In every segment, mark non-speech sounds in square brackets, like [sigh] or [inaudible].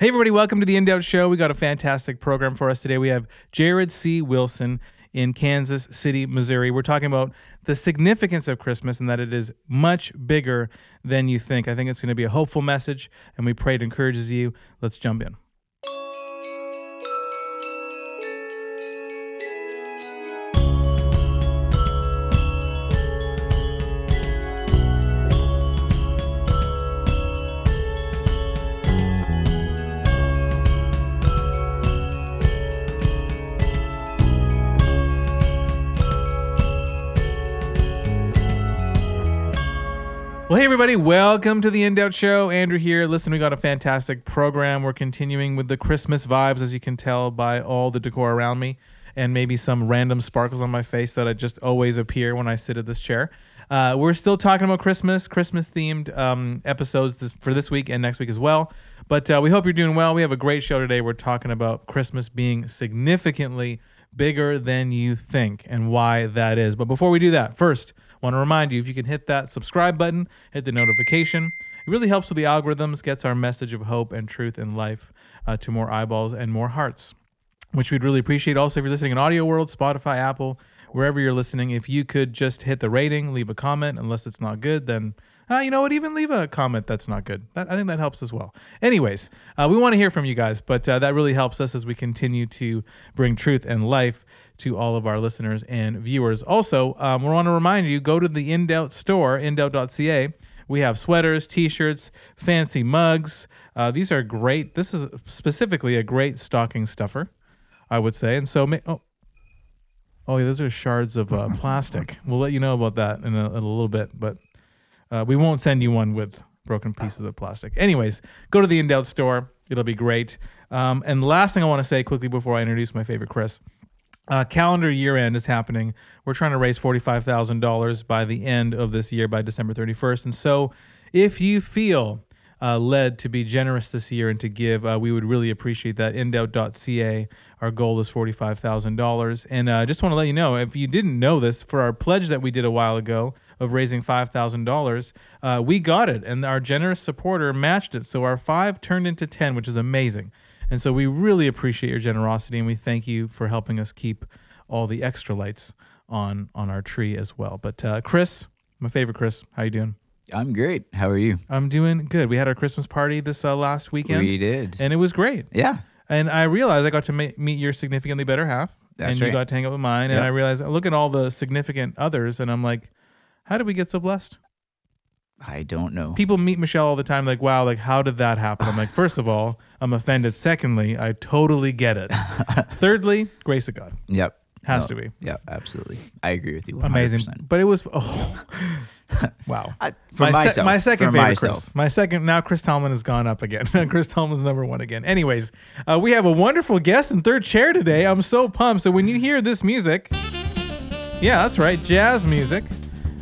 Hey, everybody, welcome to the In Doubt Show. We got a fantastic program for us today. We have Jared C. Wilson in Kansas City, Missouri. We're talking about the significance of Christmas and that it is much bigger than you think. I think it's going to be a hopeful message, and we pray it encourages you. Let's jump in. Everybody, welcome to the In Doubt Show. Andrew here. Listen, we got a fantastic program. We're continuing with the Christmas vibes, as you can tell by all the decor around me and maybe some random sparkles on my face that I just always appear when I sit at this chair. Uh, we're still talking about Christmas, Christmas themed um, episodes this, for this week and next week as well. But uh, we hope you're doing well. We have a great show today. We're talking about Christmas being significantly bigger than you think and why that is. But before we do that, first, Want to remind you if you can hit that subscribe button, hit the notification. It really helps with the algorithms, gets our message of hope and truth and life uh, to more eyeballs and more hearts, which we'd really appreciate. Also, if you're listening in Audio World, Spotify, Apple, wherever you're listening, if you could just hit the rating, leave a comment. Unless it's not good, then uh, you know what? Even leave a comment that's not good. That, I think that helps as well. Anyways, uh, we want to hear from you guys, but uh, that really helps us as we continue to bring truth and life to all of our listeners and viewers. Also, um, we want to remind you go to the In Doubt store, indoubt.ca. We have sweaters, t shirts, fancy mugs. Uh, these are great. This is specifically a great stocking stuffer, I would say. And so, oh, oh yeah, those are shards of uh, plastic. [laughs] We'll let you know about that in a, in a little bit, but uh, we won't send you one with broken pieces of plastic. Anyways, go to the In Doubt store. It'll be great. Um, and last thing I want to say quickly before I introduce my favorite Chris uh, calendar year end is happening. We're trying to raise $45,000 by the end of this year, by December 31st. And so, if you feel uh, led to be generous this year and to give, uh, we would really appreciate that. Indoubt.ca. Our goal is $45,000. And I uh, just want to let you know if you didn't know this, for our pledge that we did a while ago of raising $5,000, uh, we got it. And our generous supporter matched it. So our five turned into 10, which is amazing. And so we really appreciate your generosity and we thank you for helping us keep all the extra lights on on our tree as well. But uh, Chris, my favorite Chris, how you doing? I'm great. How are you? I'm doing good. We had our Christmas party this uh, last weekend. We did, and it was great. Yeah. And I realized I got to ma- meet your significantly better half, That's and right. you got to hang out with mine. And I realized, I look at all the significant others, and I'm like, how did we get so blessed? I don't know. People meet Michelle all the time, like, wow, like how did that happen? I'm like, first of all, I'm offended. Secondly, I totally get it. [laughs] Thirdly, grace of God Yep. has No, to be Yeah, absolutely. I agree with you. 100%. amazing. But it was oh, [laughs] wow. I, for my, se- myself, my second for favorite myself. Chris. My second now Chris Tallman has gone up again. [laughs] Chris Tallman's number one again. Anyways, uh, we have a wonderful guest in third chair today. I'm so pumped. So when you hear this music, yeah, that's right, jazz music.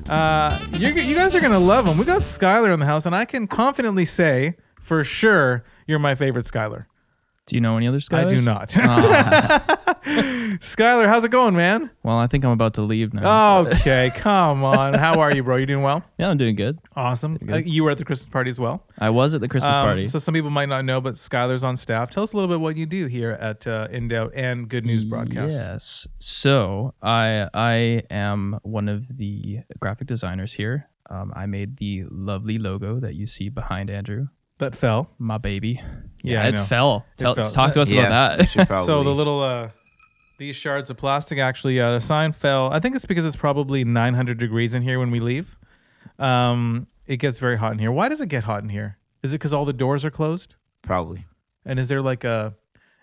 Uh, you're, you guys are gonna love them. We got Skylar in the house, and I can confidently say for sure you're my favorite Skylar. Do you know any other Skylers? I do not. Ah, [laughs] Skylar, how's it going, man? well, I think I'm about to leave now. so- Okay, come on. How are you, bro? You doing well? yeah, I'm doing good. Awesome. Uh, you were at the Christmas party as well. I was at the Christmas Um, party. So some people might not know, but Skylar's on staff. Tell us a little bit what you do here at uh, and Good News Broadcast. Yes. So I I am one of the graphic designers here. Um, I made the lovely logo that you see behind Andrew, That fell. my baby. Yeah, Yeah, I it know. fell. Tell, fell. Talk to us yeah, about we that. should [laughs] probably. So the little uh, these shards of plastic actually uh, the sign fell. I think it's because it's probably 900 degrees in here when we leave. Um, it gets very hot in here. Why does it get hot in here? Is it because all the doors are closed? probably. And is there like a,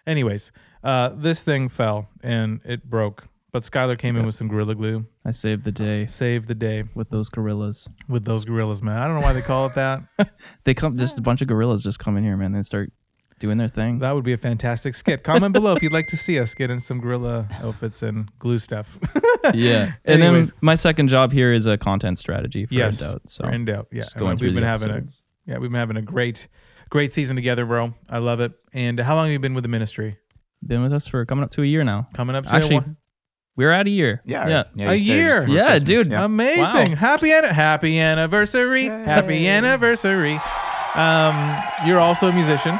anyways, uh, this thing fell and it broke. But Skylar came in with some gorilla glue, I saved the day saved the day with those gorillas. with those gorillas, man. I don't know why they call it that. [laughs] They come just a bunch of gorillas just come in here, man. They start doing their thing. That would be a fantastic skit. Comment below if you'd like to see us get in some gorilla outfits and glue stuff. [laughs] yeah. [laughs] And Anyways. then my second job here is a content strategy for yes, Doubt. So we're in doubt. Yeah, just going through we've been the having episodes. a yeah, we've been having a great, great season together, bro. I love it. And how long have you been with the ministry? been with us for coming up to a year now. Coming up to Actually, one- We're at a year. Yeah. Yeah. we A started year. Yeah, Christmas, dude. yeah. amazing. Wow. Happy an- happy anniversary. Happy anniversary. Um, you're also a musician.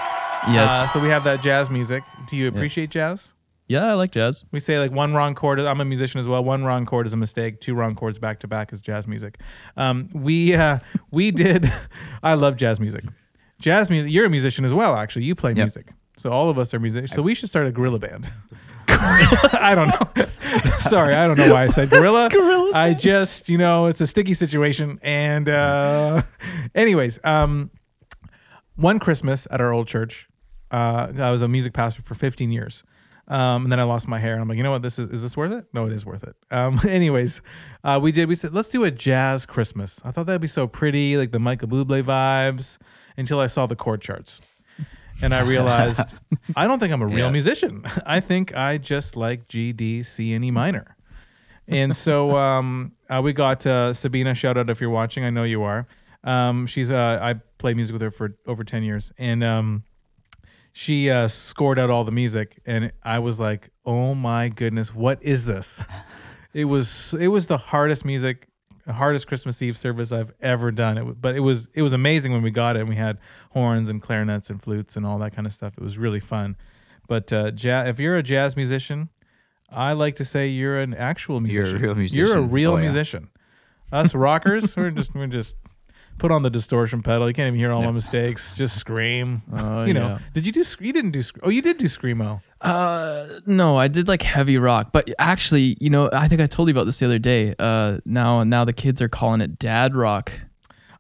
Yes. Uh, so we have that jazz music. Do you appreciate jazz? yeah, I like jazz. We say like one wrong chord. I'm a musician as well. One wrong chord is a mistake. Two wrong chords back to back is jazz music. Um, we uh, we did. [laughs] I love jazz music. Jazz music. You're a musician as well. Actually, you play Yep. music. So all of us are musicians. So we should start a gorilla band. [laughs] I don't know. [laughs] Sorry, I don't know why I said gorilla. [laughs] Gorilla I just, you know, it's a sticky situation. And uh, anyways, um, one Christmas at our old church, uh, I was a music pastor for 15 years. Um, and then I lost my hair. And I'm like, you know what? This is, is this worth it? No, it is worth it. Um, anyways, uh, we did, we said, let's do a jazz Christmas. I thought that'd be so pretty, like the Michael Bublé vibes until I saw the chord charts. And I [laughs] realized I don't think I'm a real Yeah. musician. [laughs] I think I just like G, D, C, and E minor. And so [laughs] um, uh, we got uh, Sabina. Shout out if you're watching. I know you are. Um, she's uh, I played music with her for over ten years, and um, she uh, scored out all the music, and I was like, "Oh my goodness, what is this?" it was it was the hardest music, hardest Christmas Eve service I've ever done. It, but it was it was amazing when we got it. and We had horns and clarinets and flutes and all that kind of stuff. It was really fun. But uh, ja- if you're a jazz musician, I like to say you're an actual musician. You're a real musician. You're a real Oh, yeah. musician. Us rockers, we're just we're just put on the distortion pedal. You can't even hear all my mistakes. Just [laughs] scream. Oh, you know. yeah. Did you do? sc- You didn't do. sc- Oh, you did do screamo. Uh, no, I did like heavy rock, but actually, you know, I think I told you about this the other day. Uh, now, now the kids are calling it dad rock.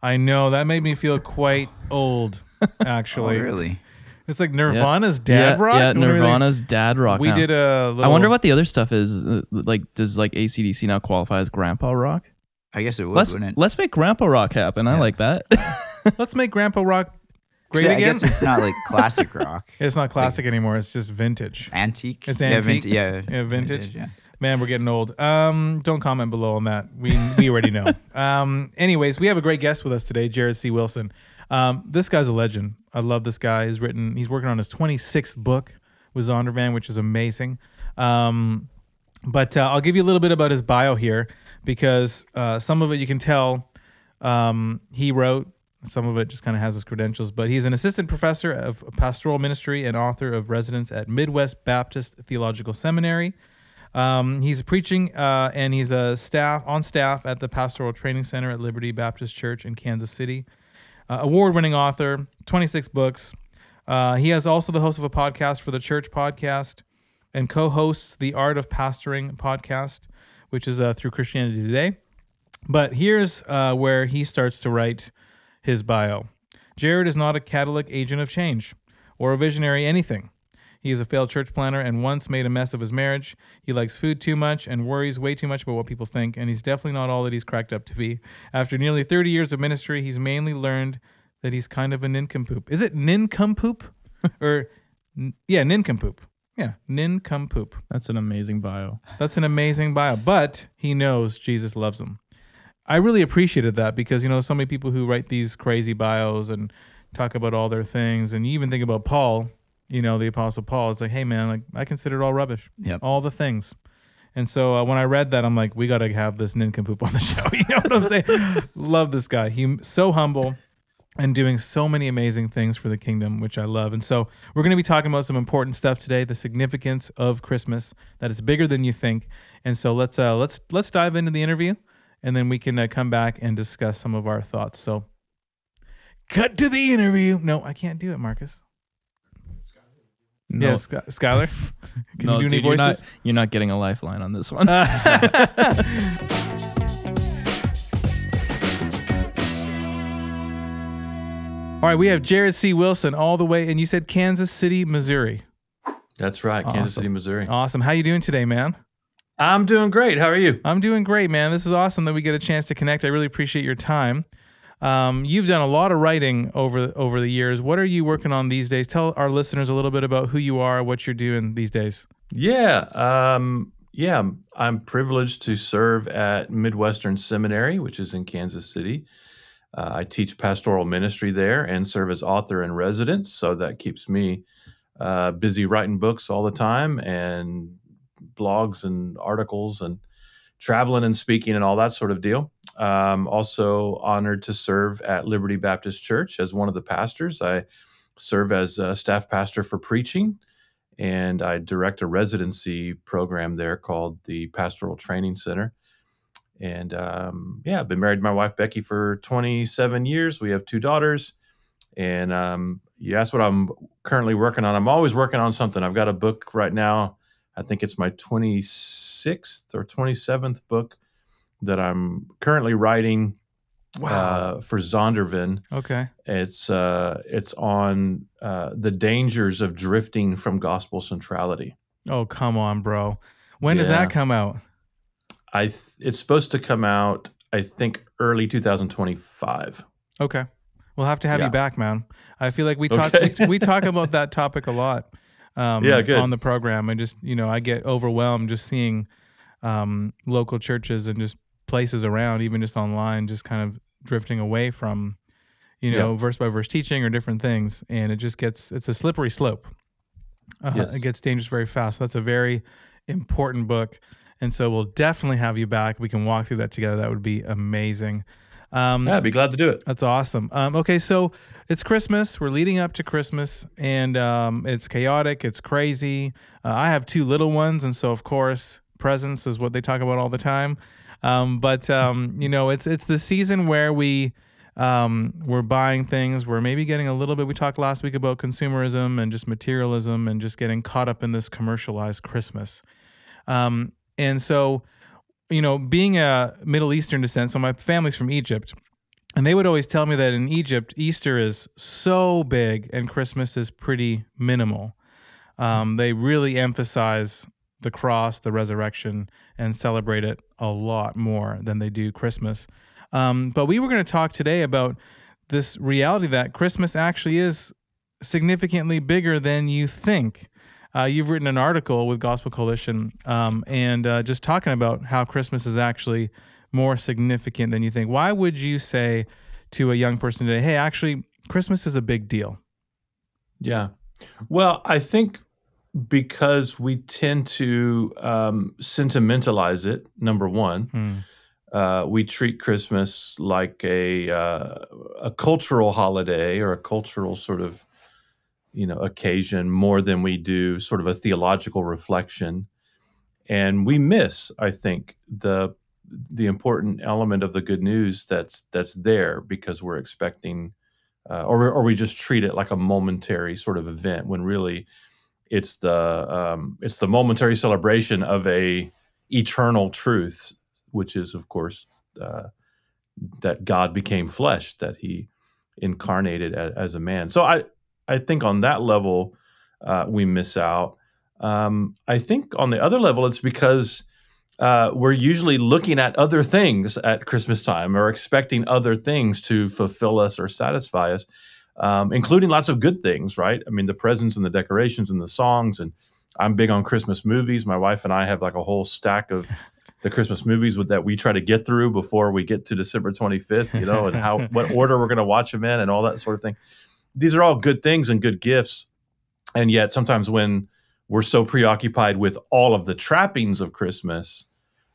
I know that made me feel quite old. [laughs] Oh, Actually, really? it's like Nirvana's dad yeah, rock. Yeah, What are they- Nirvana's dad rock. We now. did a. Little, I wonder what the other stuff is. Uh, Like, does like ACDC now qualify as grandpa rock? I guess it would, Let's wouldn't it? let's make grandpa rock happen. I Yeah. like that. [laughs] [laughs] Let's make Grandpa Rock great See, I again. guess it's not like [laughs] classic rock. It's not classic anymore. It's just vintage. Antique. It's Yeah, antique. vintage. Yeah, Yeah, vintage. yeah. Man, we're getting old. Um, don't comment below on that. We we already know. Um, anyways, we have a great guest with us today, Jared C. Wilson. Um, this guy's a legend. I love this guy. He's written. He's working on his 26th book with Zondervan, which is amazing. Um, but uh, I'll give you a little bit about his bio here because uh, some of it you can tell um, he wrote. Some of it just kind of has his credentials, but he's an assistant professor of pastoral ministry and author of residence at Midwest Baptist Theological Seminary. Um, he's preaching uh, and he's a staff on staff at the Pastoral Training Center at Liberty Baptist Church in Kansas City. Uh, award-winning author, 26 books. Uh, he has also the host of a podcast for the Church Podcast and co-hosts the Art of Pastoring podcast, which is uh, through Christianity Today. But here's uh, where he starts to write his bio. Jared is not a catalytic agent of change or a visionary anything. He is a failed church planner and once made a mess of his marriage. He likes food too much and worries way too much about what people think, and he's definitely not all that he's cracked up to be. After nearly 30 years of ministry, he's mainly learned that he's kind of a nincompoop. Is it nincompoop? [laughs] or, yeah, nincompoop. Yeah, nincompoop. That's an amazing bio. That's an amazing bio. But he knows Jesus loves him. I really appreciated that because you know so many people who write these crazy bios and talk about all their things, and you even think about Paul, you know, the Apostle Paul. It's like, hey man, like I consider it all rubbish, Yep. all the things. And so uh, when I read that, I'm like, we got to have this nincompoop on the [laughs] show. You know what I'm saying? love this guy. He so humble and doing so many amazing things for the kingdom, which I love. And so we're going to be talking about some important stuff today, the significance of Christmas, that it's bigger than you think. And so let's uh, let's let's dive into the interview, and then we can uh, come back and discuss some of our thoughts. So, cut to the interview. No, I can't do it, Marcus. No, Yeah, Sky- Skylar. [laughs] Can no, you do any dude, you're not, voices? you're not getting a lifeline on this one. [laughs] [laughs] All right, we have Jared C. Wilson all the way, and you said Kansas City, Missouri. That's right, Kansas Awesome. City, Missouri. Awesome. How you doing today, man? I'm doing great. How are you? I'm doing great, man. This is awesome that we get a chance to connect. I really appreciate your time. Um, you've done a lot of writing over over the years. What are you working on these days? Tell our listeners a little bit about who you are, what you're doing these days. Yeah, um, yeah. I'm- I'm privileged to serve at Midwestern Seminary, which is in Kansas City. Uh, I teach pastoral ministry there and serve as author in residence, so that keeps me uh, busy writing books all the time and blogs and articles and traveling and speaking and all that sort of deal. Um, also honored to serve at Liberty Baptist Church as one of the pastors. I serve as a staff pastor for preaching, and I direct a residency program there called the Pastoral Training Center. And um, yeah, I've been married to my wife Becky for 27 years. We have two daughters. And um, you asked what I'm currently working on. I'm always working on something. I've got a book right now. I think it's my 26th or 27th book that I'm currently writing uh, for Zondervan. Okay. It's uh, it's on uh, the dangers of drifting from gospel centrality. Oh, come on, bro. When does that come out? I th- it's supposed to come out. I think early 2025. Okay. We'll have to have Yeah. you back, man. I feel like we talk Okay. we, we talk [laughs] about that topic a lot. Um, Yeah, good. on the program. I just, you know, I get overwhelmed just seeing um, local churches and just places around, even just online, just kind of drifting away from, you know, verse by verse teaching or different things, and it just gets it's a slippery slope. Uh, Yes. It gets dangerous very fast. That's a very important book, and so we'll definitely have you back. We can walk through that together. That would be amazing. Um, Yeah, I'd be glad to do it. that's awesome. Um, okay, so it's Christmas. We're leading up to Christmas, and um, it's chaotic. It's crazy. Uh, I have two little ones, and so of course, presents is what they talk about all the time. Um, but um, you know, it's it's the season where we um, we're buying things. We're maybe getting a little bit. We talked last week about consumerism and just materialism, and just getting caught up in this commercialized Christmas. Um, and so, you know, being a Middle Eastern descent, so my family's from Egypt. And they would always tell me that in Egypt, Easter is so big and Christmas is pretty minimal. Um, they really emphasize the cross, the resurrection, and celebrate it a lot more than they do Christmas. Um, but we were going to talk today about this reality that Christmas actually is significantly bigger than you think. Uh, you've written an article with Gospel Coalition um, and uh, just talking about how Christmas is actually more significant than you think. Why would you say to a young person today, hey, actually, Christmas is a big deal? Yeah. Well, I think because we tend to um, sentimentalize it, number one, Hmm. uh, we treat Christmas like a uh, a cultural holiday or a cultural sort of you know occasion more than we do sort of a theological reflection, and we miss, I think, the the important element of the good news that's that's there because we're expecting, uh, or or we just treat it like a momentary sort of event when really it's the um, it's the momentary celebration of a eternal truth which is, of course, uh, that God became flesh, that He incarnated as, as a man. So I, I think on that level, uh, we miss out. Um, I think on the other level, it's because uh, we're usually looking at other things at Christmas time or expecting other things to fulfill us or satisfy us, um, including lots of good things, right? I mean, the presents and the decorations and the songs. And I'm big on Christmas movies. My wife and I have like a whole stack of [laughs] the Christmas movies with, that we try to get through before we get to December 25th, you know, and how what order we're going to watch them in and all that sort of thing. These are all good things and good gifts. And yet sometimes when we're so preoccupied with all of the trappings of Christmas,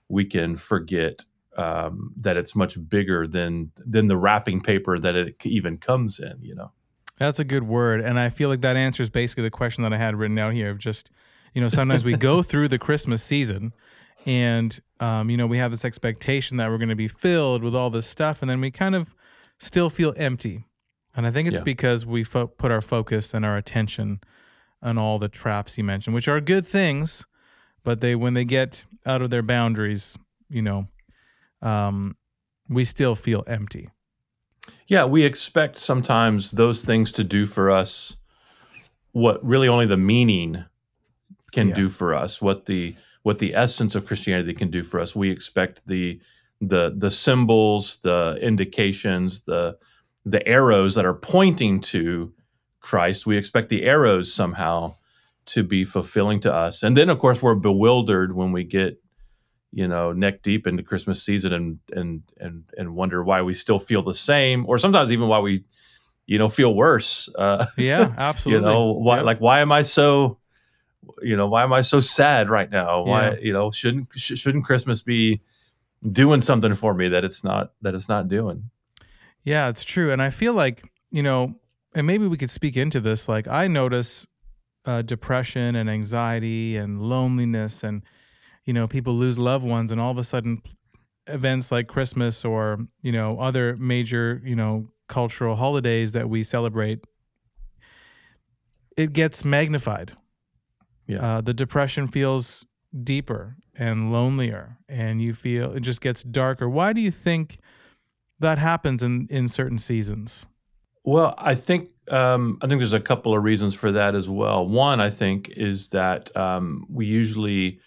we can forget um, that it's much bigger than than the wrapping paper that it even comes in, you know. That's a good word. And I feel like that answers basically the question that I had written out here of just, you know, sometimes we go [laughs] through the Christmas season and, um, you know, we have this expectation that we're going to be filled with all this stuff. And then we kind of still feel empty. And I think it's Yeah. because we fo- put our focus and our attention on all the traps you mentioned, which are good things, but they, when they get out of their boundaries, you know, um, we still feel empty. Yeah, we expect sometimes those things to do for us what really only the meaning can Yeah. do for us, what the what the essence of Christianity can do for us. We expect the the the symbols, the indications, the the arrows that are pointing to Christ. We expect the arrows somehow to be fulfilling to us. And then of course we're bewildered when we get you know neck deep into christmas season and and and and wonder why we still feel the same or sometimes even why we you know feel worse uh [laughs] Yeah, absolutely. you know why Yeah. like why am i so you know why am i so sad right now why Yeah. you know shouldn't sh- shouldn't christmas be doing something for me that it's not that it's not doing Yeah, it's true. And I feel like, you know, and maybe we could speak into this. Like I notice uh, depression and anxiety and loneliness, and you know, people lose loved ones, and all of a sudden, events like Christmas or you know other major you know cultural holidays that we celebrate, it gets magnified. Yeah. Uh, the depression feels deeper and lonelier, and you feel it just gets darker. Why do you think that happens in in certain seasons? Well, I think um, I think there's a couple of reasons for that as well. One, I think, is that um, we usually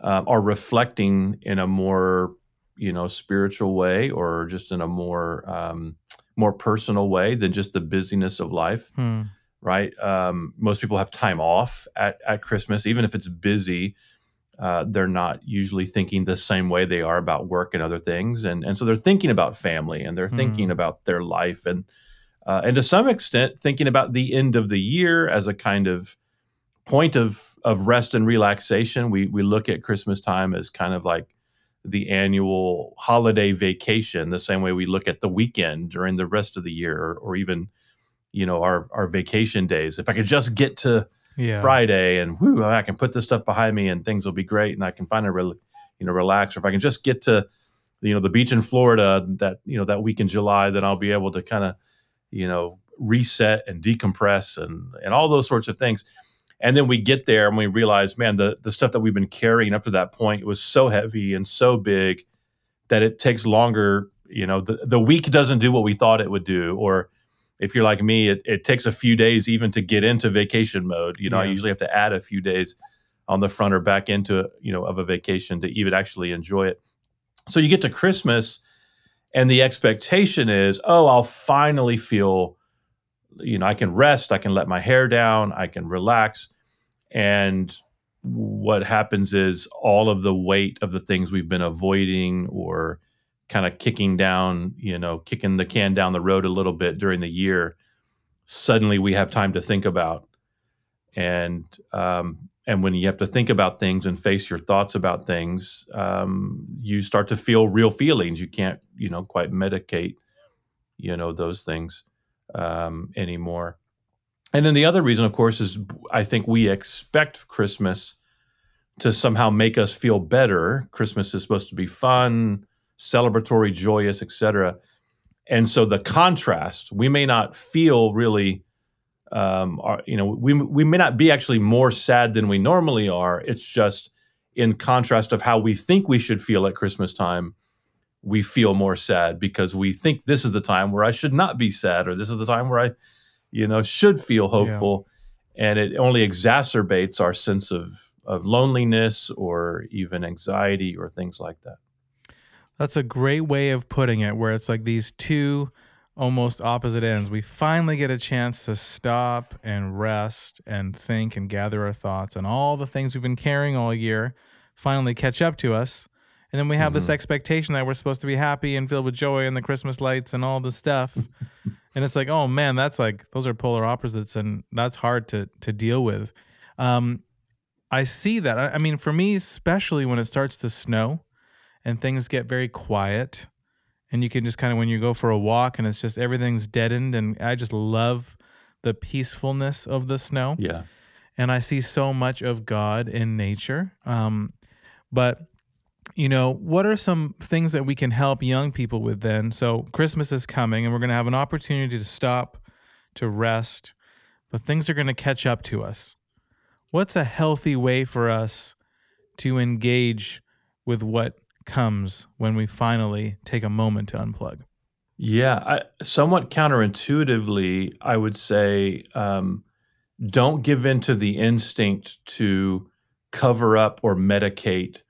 uh, are reflecting in a more you know spiritual way or just in a more um, more personal way than just the busyness of life. Hmm. Right? Um, most people have time off at at Christmas, even if it's busy. Uh, they're not usually thinking the same way they are about work and other things, and and so they're thinking about family and they're thinking Hmm. about their life and uh, and to some extent thinking about the end of the year as a kind of point of of rest and relaxation. We we look at Christmas time as kind of like the annual holiday vacation, the same way we look at the weekend during the rest of the year, or, or even you know our our vacation days. If I could just get to Yeah. Friday and whew, I can put this stuff behind me and things will be great and I can finally rel you know relax. Or if I can just get to you know the beach in Florida that you know that week in July, then I'll be able to kind of you know reset and decompress and and all those sorts of things. And then we get there and we realize, man, the the stuff that we've been carrying up to that point was so heavy and so big that it takes longer. You know, the, the week doesn't do what we thought it would do, or if you're like me, it, it takes a few days even to get into vacation mode. You know, I usually have to add a few days on the front or back into you know of a vacation to even actually enjoy it. So you get to Christmas, and the expectation is, oh, I'll finally feel, you know, I can rest, I can let my hair down, I can relax, and what happens is all of the weight of the things we've been avoiding or kind of kicking down, you know, kicking the can down the road a little bit during the year, suddenly we have time to think about. And um, and when you have to think about things and face your thoughts about things, um, you start to feel real feelings. You can't, you know, quite medicate, you know, those things um, anymore. And then the other reason, of course, is I think we expect Christmas to somehow make us feel better. Christmas is supposed to be fun, celebratory, joyous, etc. And so the contrast, we may not feel really, um, are, you know, we we may not be actually more sad than we normally are. It's just in contrast of how we think we should feel at Christmas time. We feel more sad because we think this is the time where I should not be sad, or this is the time where I, you know, should feel hopeful, and it only exacerbates our sense of of loneliness or even anxiety or things like that. That's a great way of putting it, where it's like these two almost opposite ends. We finally get a chance to stop and rest and think and gather our thoughts, and all the things we've been carrying all year finally catch up to us. And then we have this Mhm. expectation that we're supposed to be happy and filled with joy and the Christmas lights and all the stuff. [laughs] and it's like, oh man, that's like those are polar opposites, and that's hard to to deal with. Um, I see that. I, I mean, for me, especially when it starts to snow and things get very quiet, and you can just kind of when you go for a walk and it's just everything's deadened, and I just love the peacefulness of the snow Yeah. and I see so much of God in nature. Um, but you know, what are some things that we can help young people with then? So Christmas is coming, and we're going to have an opportunity to stop, to rest, but things are going to catch up to us. What's a healthy way for us to engage with what comes when we finally take a moment to unplug? Yeah, I, somewhat counterintuitively, I would say um, don't give in to the instinct to cover up or medicate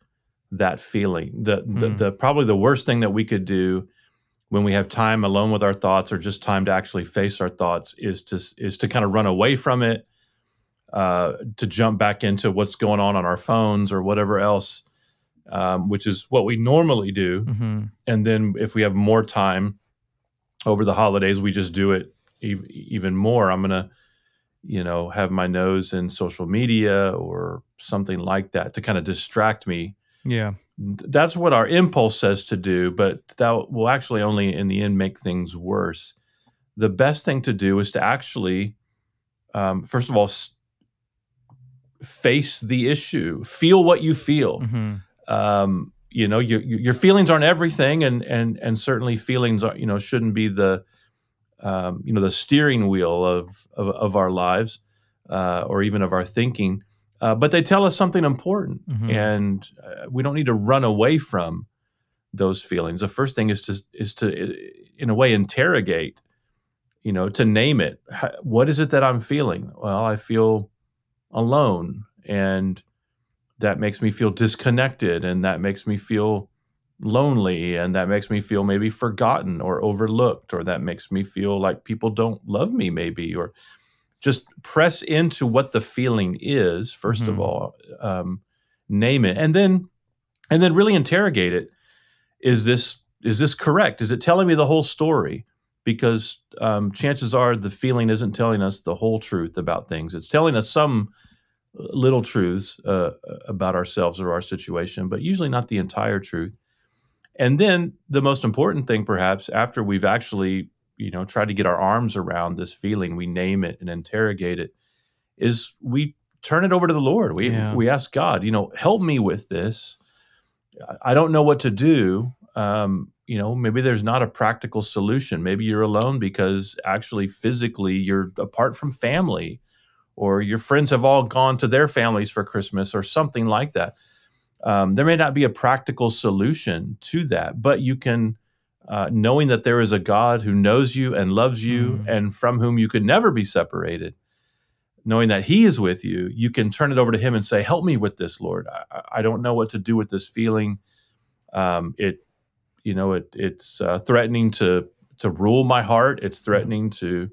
that feeling. The, the, Hmm. the probably the worst thing that we could do when we have time alone with our thoughts or just time to actually face our thoughts is to is to kind of run away from it, uh, to jump back into what's going on on our phones or whatever else, um, which is what we normally do hmm and then if we have more time over the holidays we just do it ev- even more i'm gonna you know have my nose in social media or something like that to kind of distract me Yeah. That's what our impulse says to do but that will actually only in the end make things worse the best thing to do is to actually, um, first of all, face the issue, feel what you feel. Mhm. Um, you know, your your your feelings aren't everything, and and and certainly feelings are you know shouldn't be the um, you know the steering wheel of of, of our lives uh, or even of our thinking. Uh, but they tell us something important, Mhm. and uh, we don't need to run away from those feelings. The first thing is to is to in a way interrogate, you know, to name it. How- What is it that I'm feeling? Well, I feel alone, and that makes me feel disconnected, and that makes me feel lonely, and that makes me feel maybe forgotten or overlooked, or that makes me feel like people don't love me, maybe, or just press into what the feeling is 1st of Mhm. all um, name it and then and then really interrogate it. Is this is this correct? Is it telling me the whole story? Because um, chances are the feeling isn't telling us the whole truth about things. It's telling us some little truths uh, about ourselves or our situation but usually not the entire truth. And then the most important thing perhaps after we've actually you know tried to get our arms around this feeling we name it and interrogate it is we turn it over to the lord. We Yeah. we ask god you know help me with this. I- i don't know what to do. Um, you know maybe there's not a practical solution. Maybe you're alone because actually physically you're apart from family or your friends have all gone to their families for christmas or something like that. Um, there may not be a practical solution to that but you can uh, knowing that there is a god who knows you and loves you Mm. and from whom you could never be separated knowing that he is with you you can turn it over to him and say help me with this lord. I, I- don't know what to do with this feeling. Um, it you know it it's uh, threatening to to rule my heart. It's threatening to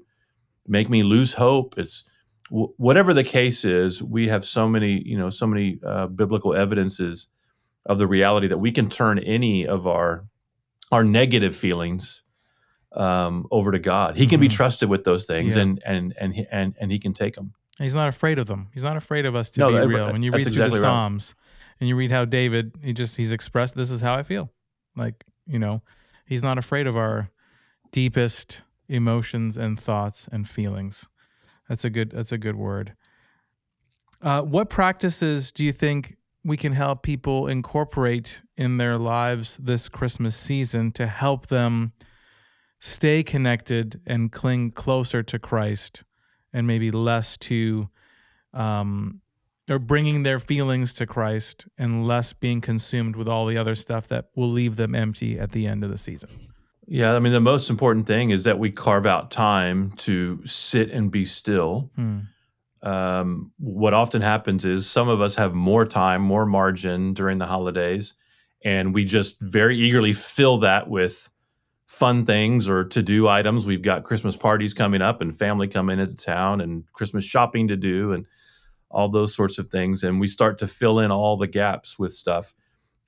make me lose hope. It's w- whatever the case is we have so many you know so many uh, biblical evidences of the reality that we can turn any of our our negative feelings um, over to God. He can be Mhm. trusted with those things, Yeah. and and and he, and and he can take them. He's not afraid of them. He's not afraid of us to No, be that- real. When you read through exactly the right. Psalms and you read how David, he just he's expressed this is how I feel. Like, you know, he's not afraid of our deepest emotions and thoughts and feelings. That's a good that's a good word. Uh, what practices do you think we can help people incorporate in their lives this Christmas season to help them stay connected and cling closer to Christ and maybe less to um or bringing their feelings to Christ and less being consumed with all the other stuff that will leave them empty at the end of the season. Yeah, I mean the most important thing is that we carve out time to sit and be still. Hmm. um, what often happens is some of us have more time, more margin during the holidays, and we just very eagerly fill that with fun things or to do items. We've got Christmas parties coming up and family coming into town and Christmas shopping to do and all those sorts of things. And we start to fill in all the gaps with stuff.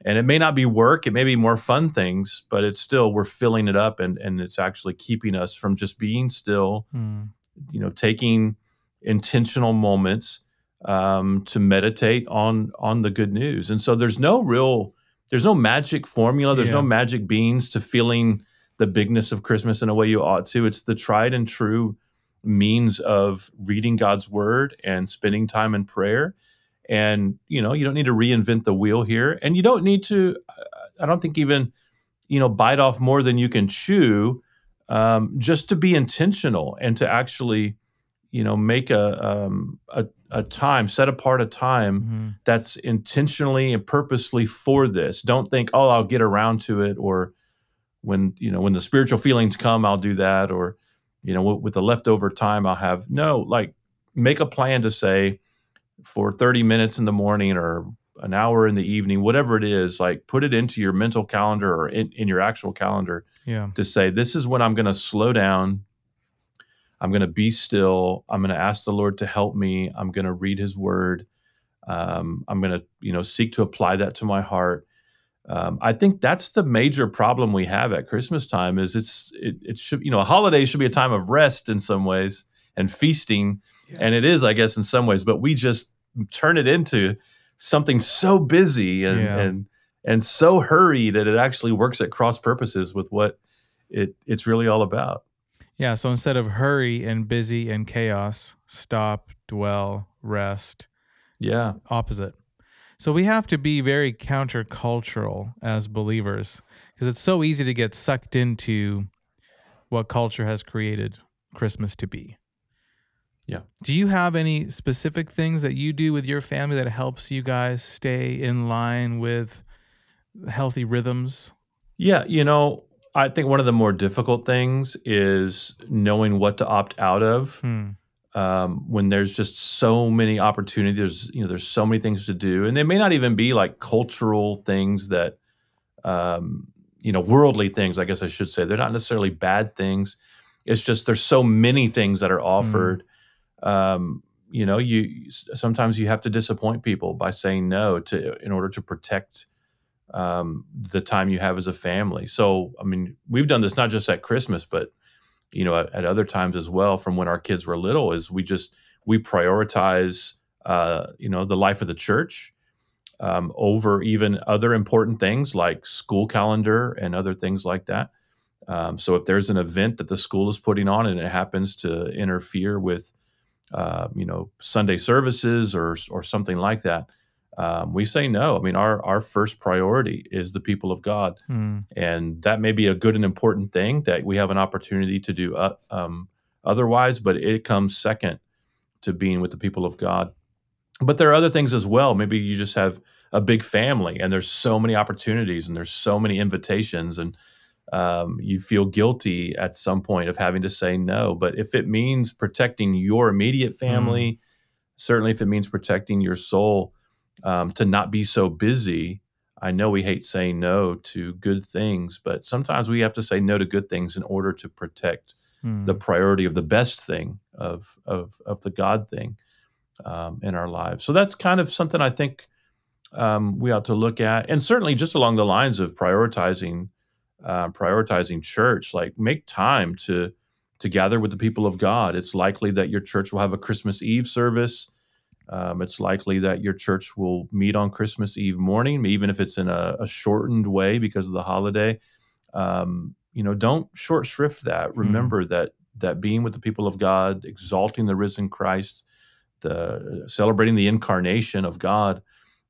And it may not be work, it may be more fun things, but it's still, we're filling it up and, and it's actually keeping us from just being still Hmm. you know taking intentional moments um, to meditate on on the good news. And so there's no real there's no magic formula there's no magic beans to feeling the bigness of christmas in a way you ought to. It's the tried and true means of reading god's word and spending time in prayer and you know you don't need to reinvent the wheel here. And you don't need to i don't think even you know bite off more than you can chew um, just to be intentional and to actually you know make a, um, a a time set apart a time Mhm. that's intentionally and purposely for this. Don't think oh i'll get around to it or when you know when the spiritual feelings come i'll do that or you know with, with the leftover time i'll have. No like make a plan to say for 30 minutes in the morning or an hour in the evening whatever it is like put it into your mental calendar or in, in your actual calendar Yeah. to say this is when i'm going to slow down. I'm going to be still. I'm going to ask the lord to help me. I'm going to read his word. Um, i'm going to you know seek to apply that to my heart. Um, i think that's the major problem we have at christmas time is it's it, it should you know a holiday should be a time of rest in some ways and feasting and it is i guess in some ways but we just turn it into something so busy and Yeah. and and so hurried that it actually works at cross purposes with what it it's really all about Yeah. So instead of hurry and busy and chaos, stop, dwell, rest, Yeah. opposite. So we have to be very countercultural as believers because it's so easy to get sucked into what culture has created Christmas to be. Yeah. Do you have any specific things that you do with your family that helps you guys stay in line with healthy rhythms? Yeah, you know, I think one of the more difficult things is knowing what to opt out of Hmm. um, when there's just so many opportunities. There's, you know, there's so many things to do, and they may not even be like cultural things that, um, you know, worldly things. I guess I should say they're not necessarily bad things. It's just there's so many things that are offered. Um, you know, you sometimes you have to disappoint people by saying no to in order to protect um, the time you have as a family. So, I mean, we've done this not just at Christmas, but you know, at, at other times as well. From when our kids were little, is we just we prioritize, uh, you know, the life of the church um, over even other important things like school calendar and other things like that. Um, so, if there's an event that the school is putting on and it happens to interfere with, uh, you know, Sunday services or or something like that, um, we say no. I mean, our our first priority is the people of God, Hmm. and that may be a good and important thing that we have an opportunity to do uh, um, otherwise, but it comes second to being with the people of God. But there are other things as well. Maybe you just have a big family, and there's so many opportunities, and there's so many invitations, and um, you feel guilty at some point of having to say no. But if it means protecting your immediate family, certainly if it means protecting your soul, um, to not be so busy. I know we hate saying no to good things, but sometimes we have to say no to good things in order to protect Hmm. the priority of the best thing of of of the God thing um, in our lives. So that's kind of something I think um, we ought to look at, and certainly just along the lines of prioritizing uh, prioritizing church, like make time to to gather with the people of God. It's likely that your church will have a Christmas Eve service. Um, it's likely that your church will meet on Christmas Eve morning, even if it's in a, a shortened way because of the holiday. Um, you know, don't short shrift that. Remember that that being with the people of God, exalting the risen Christ, the celebrating the incarnation of God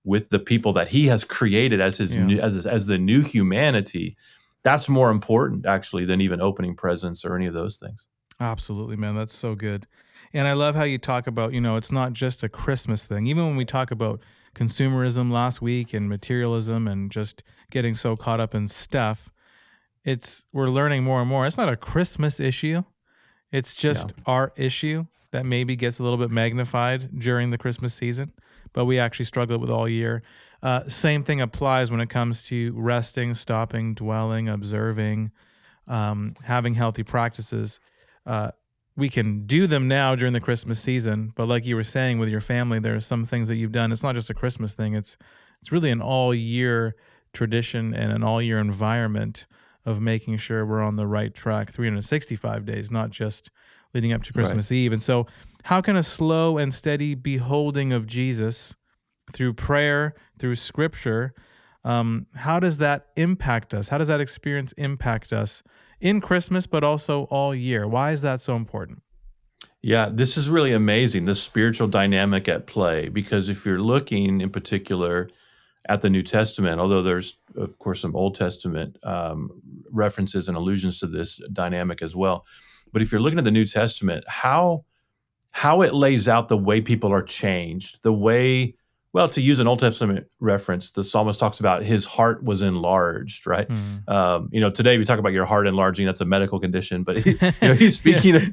with the people that He has created as His Yeah. new, as as the new humanity. That's more important actually than even opening presents or any of those things. Absolutely, man. That's so good. And I love how you talk about, you know, it's not just a Christmas thing. Even when we talk about consumerism last week and materialism and just getting so caught up in stuff, it's we're learning more and more. It's not a Christmas issue. It's just our issue that maybe gets a little bit magnified during the Christmas season, but we actually struggle with all year. Uh, same thing applies when it comes to resting, stopping, dwelling, observing, um, having healthy practices. Uh, we can do them now during the Christmas season, but like you were saying with your family, there are some things that you've done. It's not just a Christmas thing. It's it's really an all year tradition and an all year environment of making sure we're on the right track 365 days, not just leading up to Right. Christmas Eve. And so, how can a slow and steady beholding of Jesus through prayer, through scripture, um, how does that impact us? How does that experience impact us in Christmas, but also all year? Why is that so important? Yeah, this is really amazing, the spiritual dynamic at play. Because if you're looking in particular at the New Testament, although there's, of course, some Old Testament um, references and allusions to this dynamic as well. But if you're looking at the New Testament, how how it lays out the way people are changed, the way, well, to use an Old Testament reference, the psalmist talks about his heart was enlarged, right? Hmm. Um, you know, today we talk about your heart enlarging. That's a medical condition, but he, [laughs] you know, he's speaking.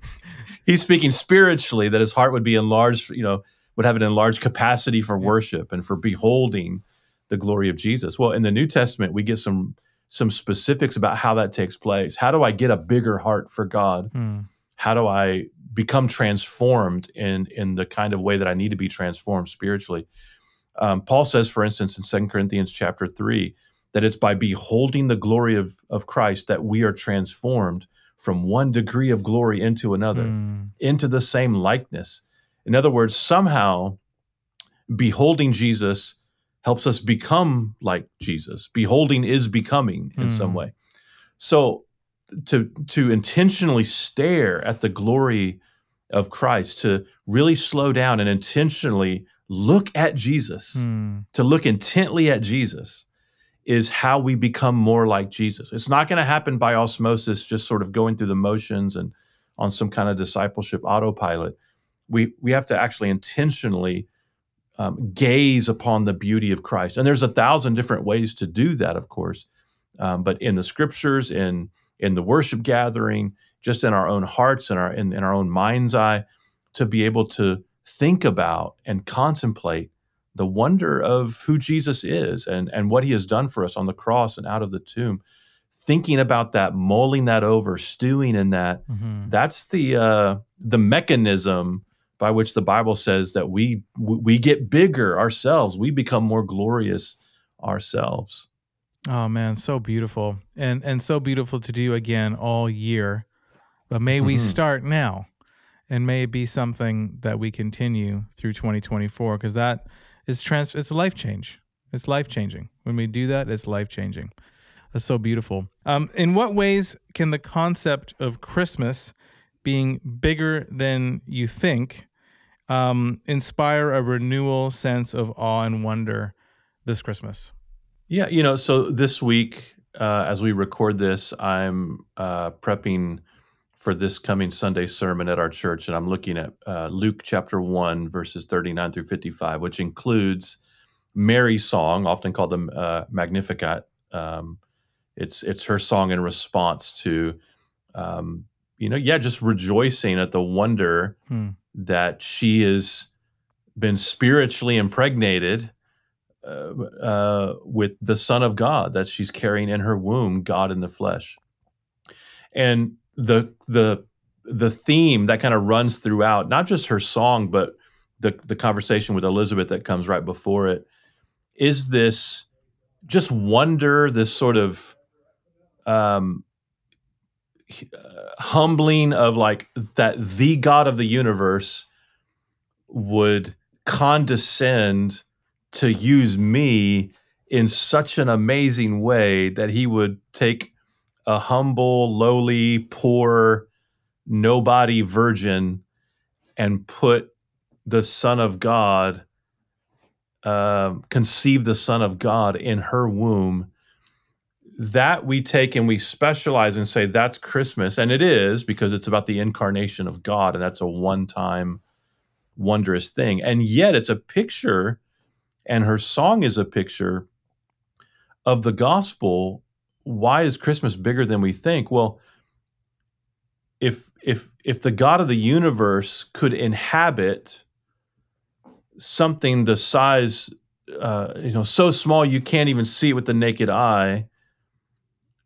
He's speaking spiritually that his heart would be enlarged. You know, would have an enlarged capacity for Yeah. worship and for beholding the glory of Jesus. Well, in the New Testament, we get some some specifics about how that takes place. How do I get a bigger heart for God? Hmm. How do I become transformed in in the kind of way that I need to be transformed spiritually? Um, Paul says, for instance, in 2 Corinthians chapter 3, that it's by beholding the glory of, of Christ that we are transformed from one degree of glory into another, Hmm. into the same likeness. In other words, somehow beholding Jesus helps us become like Jesus. Beholding is becoming in some Hmm. way. So to to intentionally stare at the glory of Christ, to really slow down and intentionally look at Jesus, Hmm. to look intently at Jesus is how we become more like Jesus. It's not going to happen by osmosis, just sort of going through the motions and on some kind of discipleship autopilot. We we have to actually intentionally um, gaze upon the beauty of Christ, and there's a thousand different ways to do that, of course. Um, but in the scriptures, in in the worship gathering, just in our own hearts and our in, in our own mind's eye, to be able to think about and contemplate the wonder of who Jesus is and, and what he has done for us on the cross and out of the tomb. Thinking about that, mulling that over, stewing in that, Mhm. that's the uh, the mechanism by which the Bible says that we we get bigger ourselves, we become more glorious ourselves. Oh man, so beautiful. And and so beautiful to do again all year. But may we Mhm. start now. And may it be something that we continue through 2024 because that is trans it's a life change. It's life changing. When we do that, it's life changing. That's so beautiful. Um, in what ways can the concept of Christmas being bigger than you think um, inspire a renewal sense of awe and wonder this Christmas? Yeah, you know, so this week, uh, as we record this, I'm uh, prepping for this coming Sunday sermon at our church, and I'm looking at uh, Luke chapter 1, verses 39 through 55, which includes Mary's song, often called the uh, Magnificat. Um, it's it's her song in response to, um, you know, yeah, just rejoicing at the wonder Hmm. that she has been spiritually impregnated uh, uh, with the Son of God that she's carrying in her womb, God in the flesh, and the the the theme that kind of runs throughout not just her song, but the the conversation with Elizabeth that comes right before it is this just wonder, this sort of um, uh, humbling of like that the God of the universe would condescend to use me in such an amazing way that he would take a humble, lowly, poor, nobody virgin and put the Son of God, uh, conceive the Son of God in her womb. That we take and we specialize and say that's Christmas. And it is because it's about the incarnation of God, and that's a one time wondrous thing. And yet it's a picture, and her song is a picture of the gospel. Why is Christmas bigger than we think? Well, if if if the God of the universe could inhabit something the size, uh, you know, so small you can't even see it with the naked eye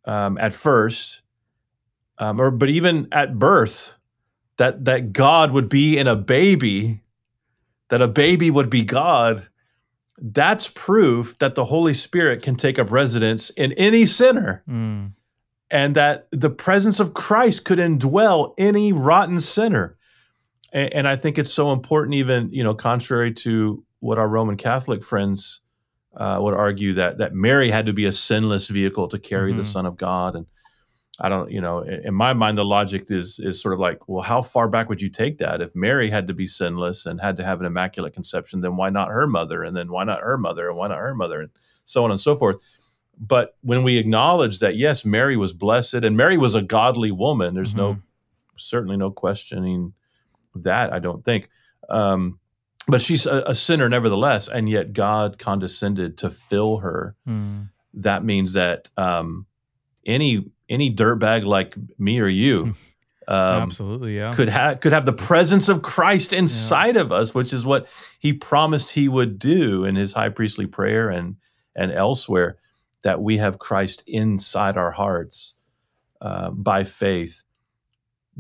um, at first, um, or but even at birth, that that God would be in a baby, that a baby would be God. That's proof that the Holy Spirit can take up residence in any sinner Mm. and that the presence of Christ could indwell any rotten sinner. And, and I think it's so important, even you know, contrary to what our Roman Catholic friends uh, would argue that that Mary had to be a sinless vehicle to carry the Mhm. Son of God. And I don't, you know, in my mind, the logic is is sort of like, well, how far back would you take that? If Mary had to be sinless and had to have an immaculate conception, then why not her mother? And then why not her mother? And why not her mother? And so on and so forth but when we acknowledge that yes mary was blessed and mary was a godly woman there's no certainly no questioning that i don't think um, but she's a, a sinner nevertheless and yet god condescended to fill her Mm. that means that um, any any dirtbag like me or you [laughs] um, Absolutely, yeah. could have could have the presence of Christ inside of us, which is what he promised he would do in his high priestly prayer and and elsewhere, that we have Christ inside our hearts uh, by faith.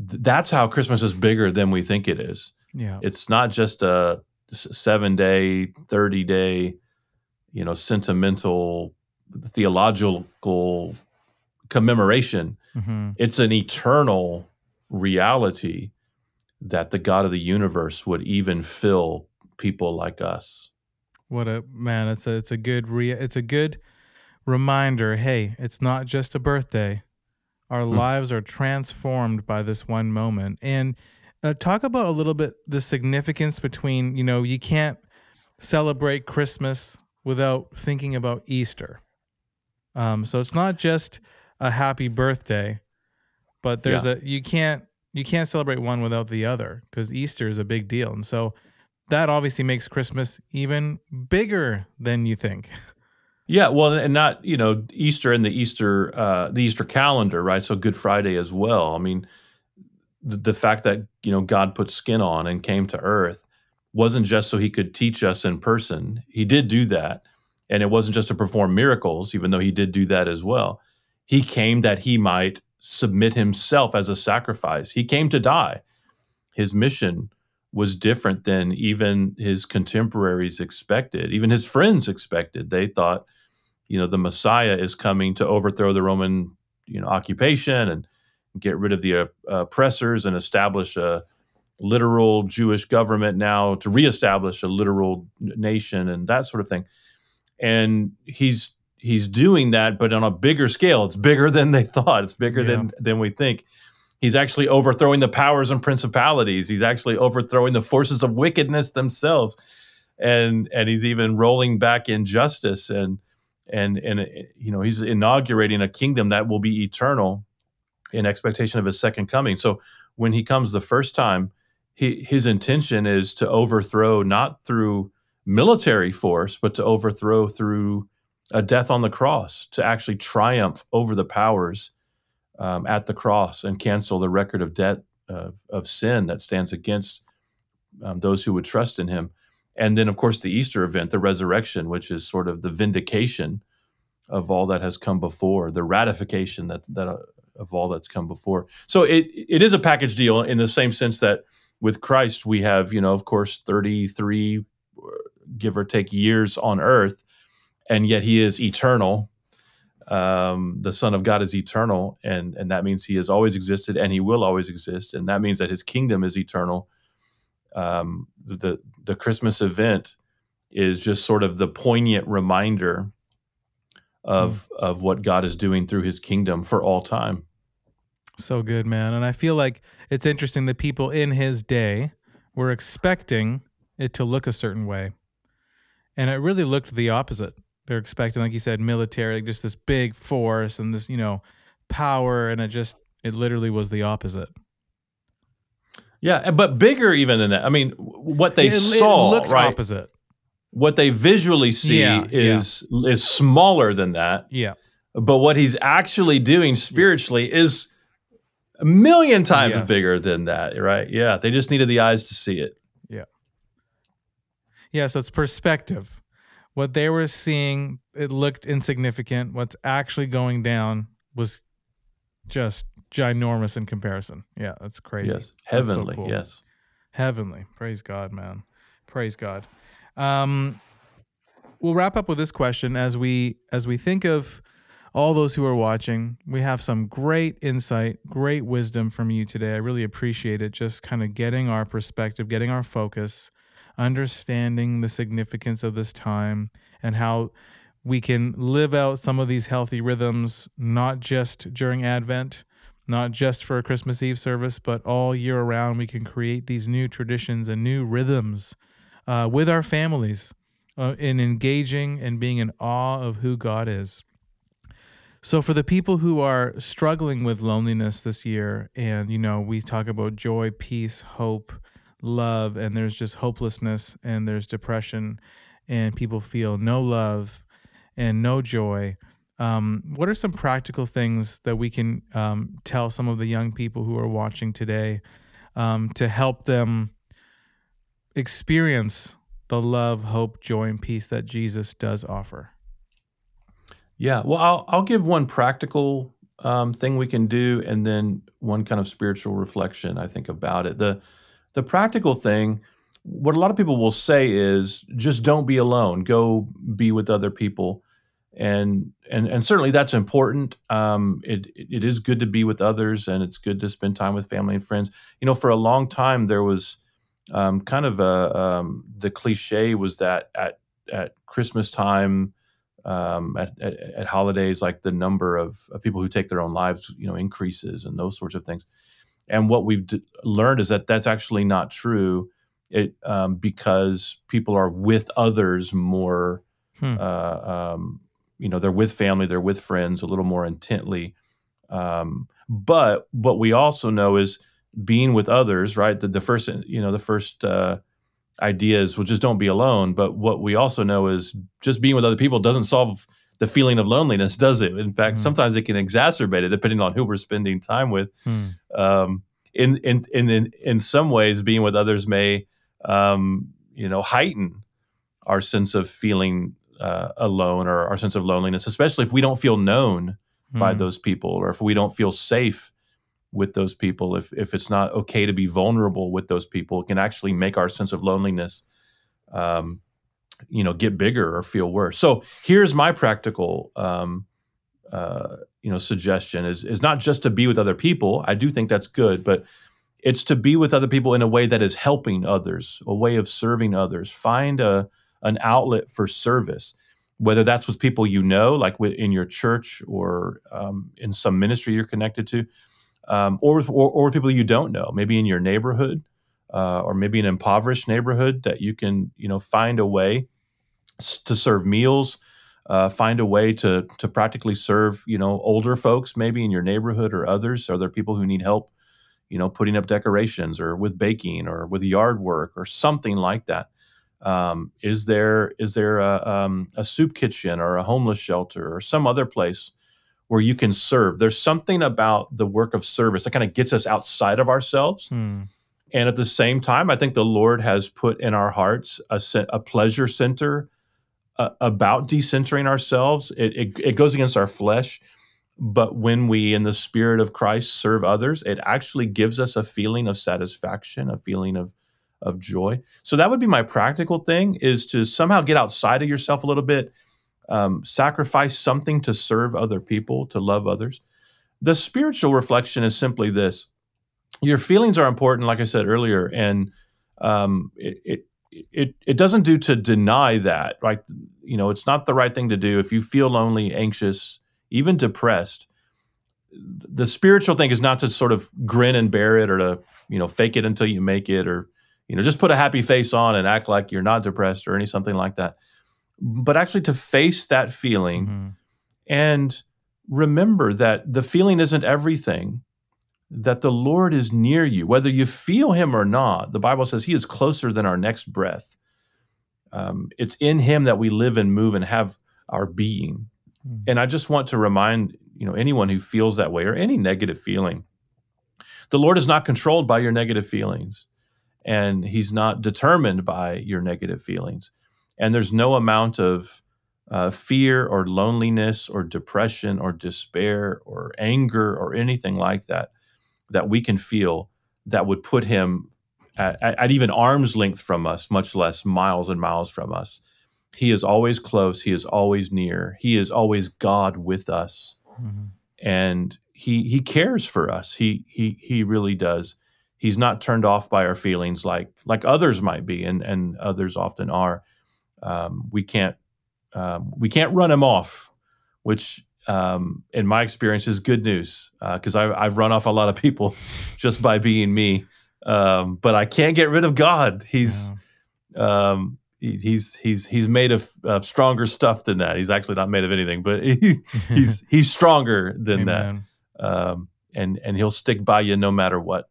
Th- That's how Christmas is bigger than we think it is. yeah. It's not just a seven day, thirty day, you know, sentimental, theological commemoration hmm it's an eternal reality that the God of the universe would even fill people like us. What a man! It's a it's a good re- it's a good reminder. Hey, it's not just a birthday. Our lives are transformed by this one moment. And uh, talk about a little bit the significance between, you know, you can't celebrate Christmas without thinking about Easter. Um, so it's not just a happy birthday, but there's a you can't you can't celebrate one without the other because Easter is a big deal, and so that obviously makes Christmas even bigger than you think. Yeah, well, and not you know Easter and the Easter uh, the Easter calendar, right? So Good Friday as well. I mean, the, the fact that you know God put skin on and came to Earth wasn't just so He could teach us in person. He did do that, and it wasn't just to perform miracles, even though He did do that as well. He came that He might submit Himself as a sacrifice. He came to die. His mission was different than even his contemporaries expected, even his friends expected. They thought you know the Messiah is coming to overthrow the Roman you know occupation and get rid of the uh, oppressors and establish a literal Jewish government now to reestablish a literal nation and that sort of thing. And he's he's doing that, but on a bigger scale. It's bigger than they thought. It's bigger yeah. than than we think. He's actually overthrowing the powers and principalities. He's actually overthrowing the forces of wickedness themselves, and and he's even rolling back injustice and and and you know he's inaugurating a kingdom that will be eternal in expectation of his second coming so when he comes the first time he, his intention is to overthrow not through military force but to overthrow through a death on the cross to actually triumph over the powers um, at the cross and cancel the record of debt of, of sin that stands against um, those who would trust in him and then of course the Easter event, the resurrection, which is sort of the vindication of all that has come before, the ratification that that uh, of all that's come before. So it it is a package deal in the same sense that with Christ we have, you know, of course, thirty three, give or take years on earth, and yet He is eternal. Um, the Son of God is eternal, and and that means He has always existed, and He will always exist, and that means that His kingdom is eternal um, the the Christmas event is just sort of the poignant reminder of mm. of what God is doing through His kingdom for all time. So good, man. And I feel like it's interesting that people in His day were expecting it to look a certain way, and it really looked the opposite. They're expecting, like you said, military, like just this big force and this, you know, power, and it just it literally was the opposite. Yeah, but bigger even than that. I mean, what they it, saw, it right? Opposite. What they visually see yeah, is yeah. is smaller than that. Yeah. But what he's actually doing spiritually is a million times yes. bigger than that, right? Yeah, they just needed the eyes to see it. Yeah. Yeah, so it's perspective. What they were seeing, it looked insignificant. What's actually going down was just ginormous in comparison. Yeah, that's crazy. Yes, heavenly. So cool. Yes, heavenly. Praise God, man. Praise God. Um, we'll wrap up with this question as we as we think of all those who are watching. We have some great insight, great wisdom from you today. I really appreciate it. Just kind of getting our perspective, getting our focus, understanding the significance of this time and how we can live out some of these healthy rhythms, not just during Advent, not just for a Christmas Eve service, but all year around. We can create these new traditions and new rhythms uh, with our families uh, in engaging and being in awe of who God is. So, for the people who are struggling with loneliness this year, and you know, we talk about joy, peace, hope, love, and there's just hopelessness and there's depression, and people feel no love and no joy um, what are some practical things that we can um, tell some of the young people who are watching today um, to help them experience the love, hope, joy, and peace that Jesus does offer? Yeah, well, I'll I'll give one practical um, thing we can do, and then one kind of spiritual reflection. I think about it. the The practical thing, what a lot of people will say is, just don't be alone. Go be with other people and and and certainly that's important. Um, it it is good to be with others, and it's good to spend time with family and friends. You know, for a long time there was um, kind of a um, the cliche was that at at Christmas time, um, at, at, at holidays, like the number of, of people who take their own lives, you know, increases and those sorts of things. And what we've d- learned is that that's actually not true. It um, because people are with others more. Hmm. Uh, um, you know, they're with family, they're with friends a little more intently. Um, but what we also know is being with others, right? The, the first, you know, the first uh, idea is, well, just don't be alone. But what we also know is just being with other people doesn't solve the feeling of loneliness, does it? In fact, Mhm. sometimes it can exacerbate it depending on who we're spending time with. Hmm. Um, in, in, in, in, some ways, being with others may, um, you know, heighten our sense of feeling uh, alone or our sense of loneliness, especially if we don't feel known by Hmm. those people or if we don't feel safe with those people if if it's not okay to be vulnerable with those people it can actually make our sense of loneliness um, you know get bigger or feel worse so here's my practical um, uh, you know suggestion is is not just to be with other people. I do think that's good but it's to be with other people in a way that is helping others a way of serving others. Find a an outlet for service whether that's with people you know, like in your church or um, in some ministry you're connected to, um, or, or or people you don't know, maybe in your neighborhood, uh, or maybe an impoverished neighborhood that you can you know find a way to serve meals, uh, find a way to to practically serve you know older folks maybe in your neighborhood or others. Are there people who need help, you know, putting up decorations or with baking or with yard work or something like that? Um, is there is there a, um, a soup kitchen or a homeless shelter or some other place where you can serve? There's something about the work of service that kind of gets us outside of ourselves, Hmm. and at the same time, I think the Lord has put in our hearts a, a pleasure center about decentering ourselves. It, it it goes against our flesh, but when we, in the Spirit of Christ, serve others, it actually gives us a feeling of satisfaction, a feeling of of joy. So that would be my practical thing: is to somehow get outside of yourself a little bit, um, sacrifice something to serve other people, to love others. The spiritual reflection is simply this: your feelings are important, like I said earlier, and um, it it it doesn't do to deny that. Right? You know, it's not the right thing to do if you feel lonely, anxious, even depressed. The spiritual thing is not to sort of grin and bear it, or to you know fake it until you make it, or you know just put a happy face on and act like you're not depressed or any something like that. But actually, to face that feeling Mhm. and remember that the feeling isn't everything, that the Lord is near you, whether you feel Him or not. The Bible says He is closer than our next breath. Um, it's in Him that we live and move and have our being. Mm. And I just want to remind you know anyone who feels that way or any negative feeling, the Lord is not controlled by your negative feelings, and He's not determined by your negative feelings. And there's no amount of uh, fear or loneliness or depression or despair or anger or anything like that that we can feel that would put him at, at, even arm's length from us, much less miles and miles from us. He is always close. He is always near. He is always God with us, Mhm. and he he cares for us. He he he really does. He's not turned off by our feelings like like others might be, and and others often are. Um, we can't um, we can't run him off, which um, in my experience is good news because I've, I've run off a lot of people [laughs] just by being me. Um, but I can't get rid of God. He's Yeah. um, he, he's he's he's made of, of stronger stuff than that. He's actually not made of anything, but he, [laughs] he's he's stronger than Amen. that. Um, and and he'll stick by you no matter what.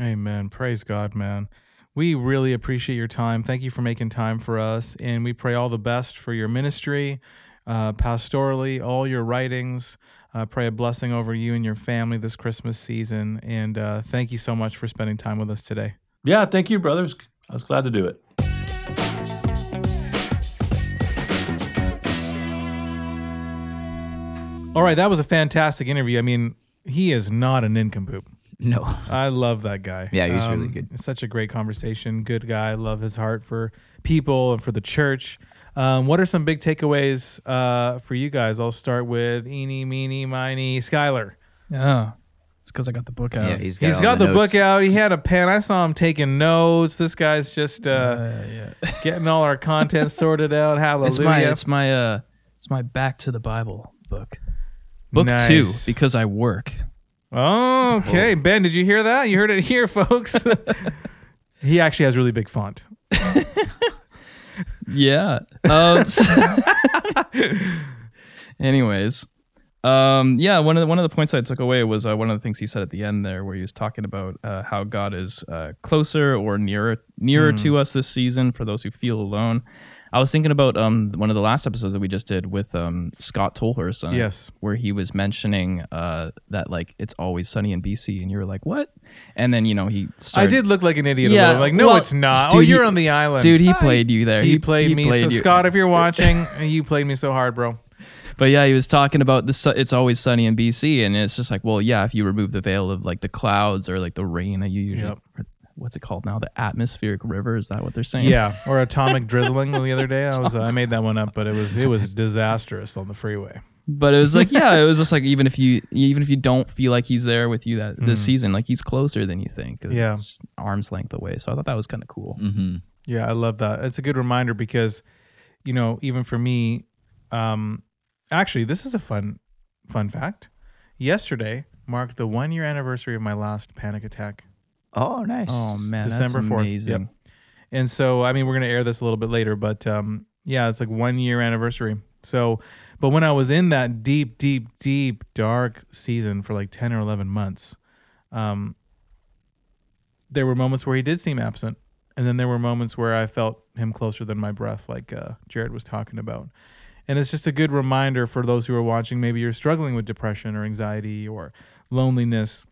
Amen. Praise God, man. We really appreciate your time. Thank you for making time for us. And we pray all the best for your ministry, uh, pastorally, all your writings. Uh, pray a blessing over you and your family this Christmas season. And uh, thank you so much for spending time with us today. Yeah, thank you, brothers. I was glad to do it. All right. That was a fantastic interview. I mean, he is not a nincompoop. No. I love that guy. Yeah, he's was really good. It's such a great conversation. Good guy. Love his heart for people and for the church. Um, what are some big takeaways uh, for you guys? I'll start with Eeny, Meeny, Miny, Skylar. Yeah. It's because I got the book out. Yeah, he's got, He's all got the, book out. He had a pen. I saw him taking notes. This guy's just uh, Uh, yeah. [laughs] getting all our content sorted out. Hallelujah. It's my it's my uh It's my Back to the Bible book. Book two because I work. Okay, Ben, did you hear that? You heard it here, folks. [laughs] [laughs] he actually has really big font. Yeah. Um, [laughs] s- anyways, um, yeah. One of the, one of the points I took away was uh, one of the things he said at the end there, where he was talking about uh, how God is uh, closer or nearer nearer to us this season for those who feel alone. I was thinking about um, one of the last episodes that we just did with um, Scott Tolhurst. uh, Yes. where he was mentioning uh, that like it's always sunny in BC, and you were like, "What?" And then you know he started, I did look like an idiot. Yeah, a little. Like, no, well, it's not. dude, oh, you're he- on the island, dude. He Hi. played you there. He, played me. so you. Scott, if you're [laughs] watching, you played me so hard, bro. But yeah, he was talking about the. su- It's always sunny in BC, and it's just like, well, yeah, if you remove the veil of like the clouds or like the rain that you usually, Yep. What's it called now? The atmospheric river is that what they're saying? Yeah, or atomic [laughs] drizzling the other day. I was uh, I made that one up, but it was it was [laughs] disastrous on the freeway. But it was like, yeah, it was just like [laughs] even if you even if you don't feel like he's there with you that this Mm. season, like he's closer than you think. It's Yeah. just arm's length away. So I thought that was kind of cool. Mm-hmm. Yeah, I love that. It's a good reminder because, you know, even for me, um, actually, this is a fun, fun fact. Yesterday marked the one year anniversary of my last panic attack. Oh, nice. Oh man, December that's 4th. amazing. Yep. And so, I mean, we're going to air this a little bit later, but um, yeah, it's like one year anniversary. So, but when I was in that deep, deep, deep, dark season for like 10 or 11 months, um, there were moments where he did seem absent. And then there were moments where I felt him closer than my breath, like uh, Jared was talking about. And it's just a good reminder for those who are watching. Maybe you're struggling with depression or anxiety or loneliness.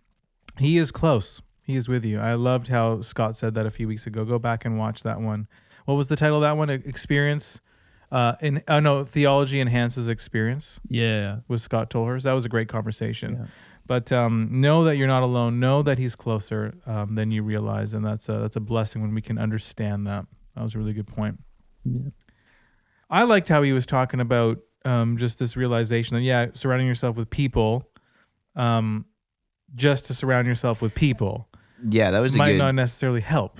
He is close. He is with you. I loved how Scott said that a few weeks ago. Go back and watch that one. What was the title of that one? Experience. Uh, in oh no, theology enhances experience Yeah. with Scott Tolhurst. That was a great conversation. Yeah. But um, know that you're not alone. Know that he's closer um, than you realize, and that's a that's a blessing when we can understand that. That was a really good point. Yeah. I liked how he was talking about um, just this realization that yeah, surrounding yourself with people, um, just to surround yourself with people Yeah, that was a might good. not necessarily help.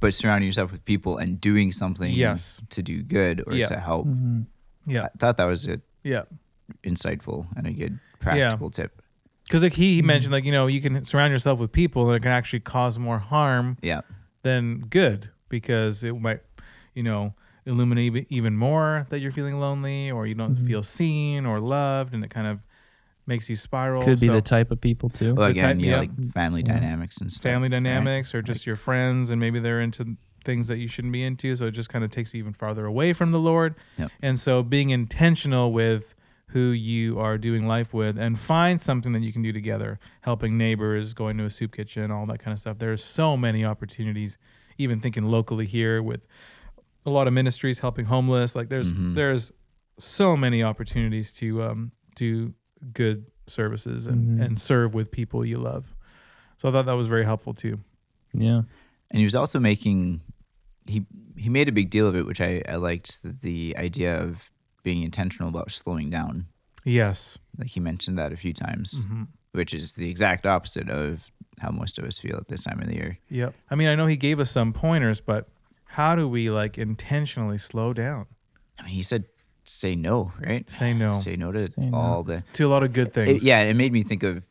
but surrounding yourself with people and doing something Yes. to do good or Yeah. to help. Mhm. Yeah, I thought that was a yeah. insightful and a good practical tip. Because like Mm-hmm. he, he mentioned, like you know, you can surround yourself with people that can actually cause more harm Yeah. than good because it might, you know, illuminate even- even more that you're feeling lonely or you don't Mhm. feel seen or loved, and it kind of makes you spiral. Could be So the type of people too. Well, again, type- yeah, yeah. like family Yeah. dynamics and stuff. family right? dynamics or just your friends, and maybe they're into things that you shouldn't be into. So it just kind of takes you even farther away from the Lord. Yep. And so being intentional with who you are doing life with and find something that you can do together, helping neighbors, going to a soup kitchen, all that kind of stuff. There's so many opportunities, even thinking locally here with a lot of ministries helping homeless. Like there's Mhm. there's so many opportunities to um, do good services and, Mhm. and serve with people you love. So I thought that was very helpful too. Yeah. and he was also making he he made a big deal of it which i i liked the, the idea of being intentional about slowing down Yes. like he mentioned that a few times hmm which is the exact opposite of how most of us feel at this time of the year Yep. I mean, I know he gave us some pointers, but how do we like intentionally slow down? i mean he said say no right Say no say no to Say no. all the to a lot of good it, things. yeah it made me think of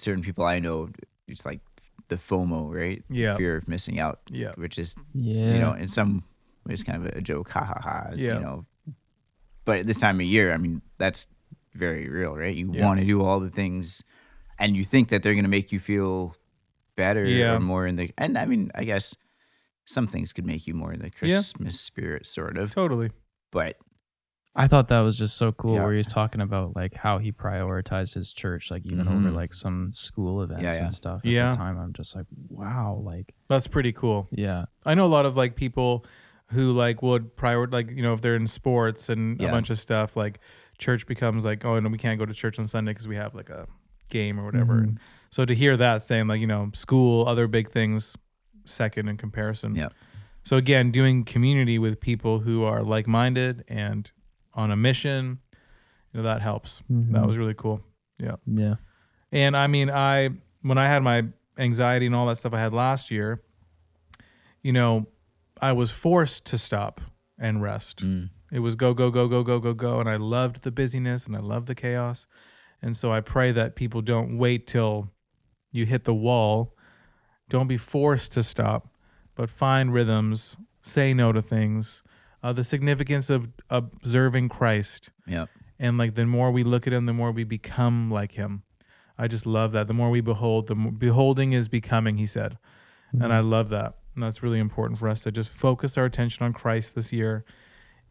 certain people i know it's like the fomo right Yeah. fear of missing out Yeah. which is Yeah. you know in some ways kind of a joke ha ha ha Yeah. you know but at this time of year i mean that's very real right you Yeah. want to do all the things and you think that they're going to make you feel better Yeah. or more in the and i mean i guess some things could make you more in the christmas spirit sort of Totally. but I thought that was just so cool Yeah. where he was talking about like how he prioritized his church, like even over Mhm. like some school events Yeah, yeah. and stuff. At Yeah. the time, I'm just like, wow, like That's pretty cool. yeah, I know a lot of like people who like would prioritize, like you know if they're in sports and a bunch of stuff like church becomes like oh no we can't go to church on Sunday because we have like a game or whatever. Mhm. And so to hear that saying like you know school other big things second in comparison. Yeah. So again, doing community with people who are like minded and on a mission, you know that helps. That Mhm. was really cool. Yeah. Yeah, And I mean, I when I had my anxiety and all that stuff I had last year, you know, I was forced to stop and rest mm, It was go, go, go, go, go, go, go. And I loved the busyness and I loved the chaos. And so I pray that people don't wait till you hit the wall. Don't be forced to stop, but find rhythms, say no to things. Uh, the significance of observing Christ. Yep. And like the more we look at him, the more we become like him. I just love that. The more we behold, the more beholding is becoming, he said. And I love that. And that's really important for us to just focus our attention on Christ this year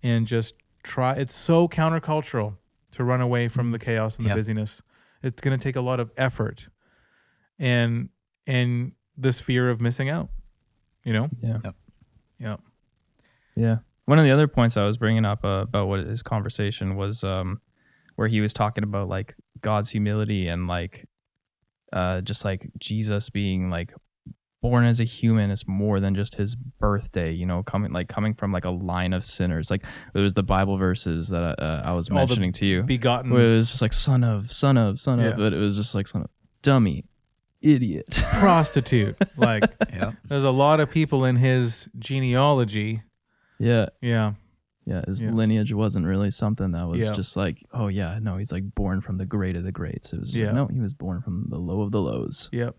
and just try. It's so countercultural to run away from the chaos and the Yep. busyness. It's going to take a lot of effort and and this fear of missing out. You know? Yeah. Yep. Yeah. Yeah. One of the other points I was bringing up uh, about what his conversation was um, where he was talking about like God's humility and like uh, just like Jesus being like born as a human is more than just his birthday, you know, coming like coming from like a line of sinners. Like it was the Bible verses that uh, I was All mentioning to you. Begotten. It was just like son of, son of, son Yeah. of, but it was just like son of dummy, idiot. [laughs] prostitute. like [laughs] Yep. there's a lot of people in his genealogy. Yeah. Yeah. Yeah, his Yeah. lineage wasn't really something that was Yeah. just like, oh yeah, no, he's like born from the great of the greats. It was Yeah. like, no, he was born from the low of the lows. Yep.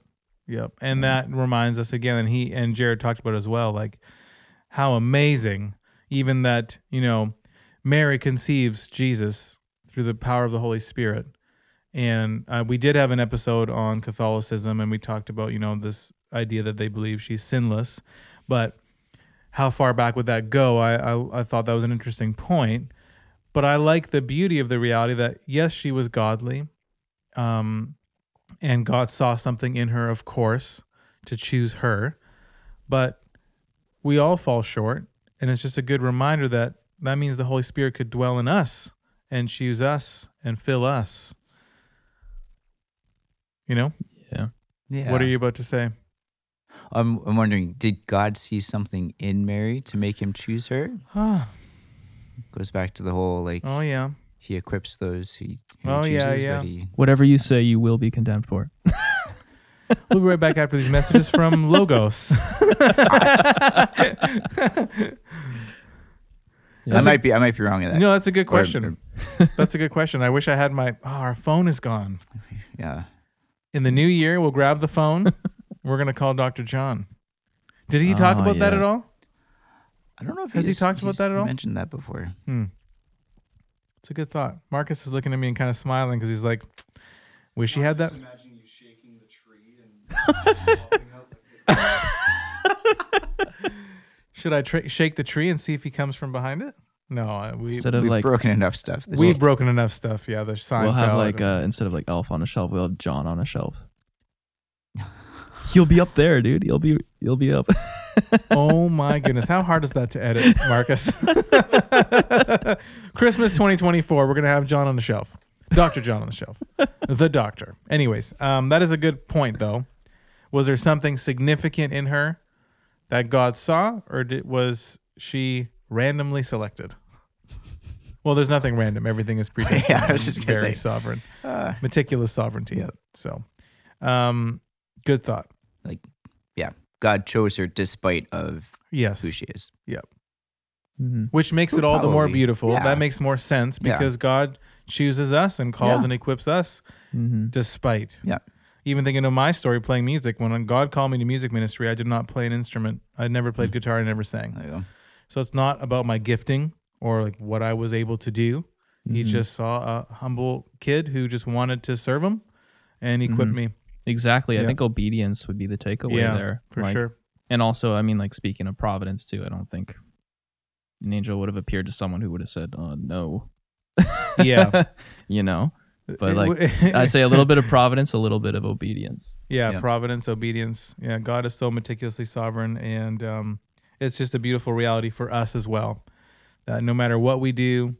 Yep. And that reminds us again, and he and Jared talked about as well, like how amazing, even that, you know, Mary conceives Jesus through the power of the Holy Spirit. And uh, we did have an episode on Catholicism, and we talked about, you know, this idea that they believe she's sinless. But how far back would that go? I, I, I thought that was an interesting point. But I like the beauty of the reality that, yes, she was godly. Um, and God saw something in her, of course, to choose her. But we all fall short, and it's just a good reminder that that means the Holy Spirit could dwell in us and choose us and fill us. You know, Yeah. what are you about to say? I'm, I'm wondering, did God see something in Mary to make him choose her? Oh, Goes back to the whole like oh yeah. he equips those who, who Oh, he yeah, chooses, yeah. but he Whatever you say, you will be condemned for. [laughs] We'll be right back after these messages from [laughs] Logos. [laughs] I might be I might be wrong in that. no, that's a good Or- question. That's a good question. I wish I had my. Oh, our phone is gone. yeah. In the new year, we'll grab the phone. We're gonna call Dr. John. Did he talk Oh, about that yeah. at all? I don't know if Has he he's- talked about he's that at all? Mentioned that before. Hmm. It's a good thought. Marcus is looking at me and kind of smiling because he's like, "Wish he had that." Imagine you shaking the tree and popping out like [laughs] Should I tra- shake the tree and see if he comes from behind it? No, uh, we Instead of We've like, broken enough stuff. This we've week. broken enough stuff. Yeah, the sign. we'll have like uh, instead of like Elf on a shelf, we'll have John on a shelf. He'll be up there, dude. He'll be he'll be up. [laughs] oh my goodness, how hard is that to edit, Marcus? [laughs] Christmas 2024. We're gonna have John on the shelf, Doctor John on the shelf, the Doctor. Anyways, um, that is a good point though. Was there something significant in her that God saw, or did, was she randomly selected? Well, there's nothing random. Everything is predestined. [laughs] yeah, I was just very say. sovereign, Uh, meticulous sovereignty. Yep. So, um, good thought. Yeah. God chose her despite of Yes. who she is. Mhm. which makes it all the more beautiful. Yeah. That makes more sense Yeah. because God chooses us and calls Yeah. and equips us Mhm. despite. Yeah. Even thinking of my story playing music, when God called me to music ministry, I did not play an instrument. I never played Hmm. guitar, I never sang. There you go. So it's not about my gifting or like what I was able to do. He Mhm. just saw a humble kid who just wanted to serve him and equipped Mhm. me. Exactly. I think obedience would be the takeaway yeah, there for Like, sure. And also, I mean, like speaking of providence too, I don't think an angel would have appeared to someone who would have said, "Oh no." Yeah. [laughs] you know, but like [laughs] I'd say a little bit of providence, a little bit of obedience. Yeah, Yeah. providence, obedience. Yeah, God is so meticulously sovereign, and um, it's just a beautiful reality for us as well. That no matter what we do,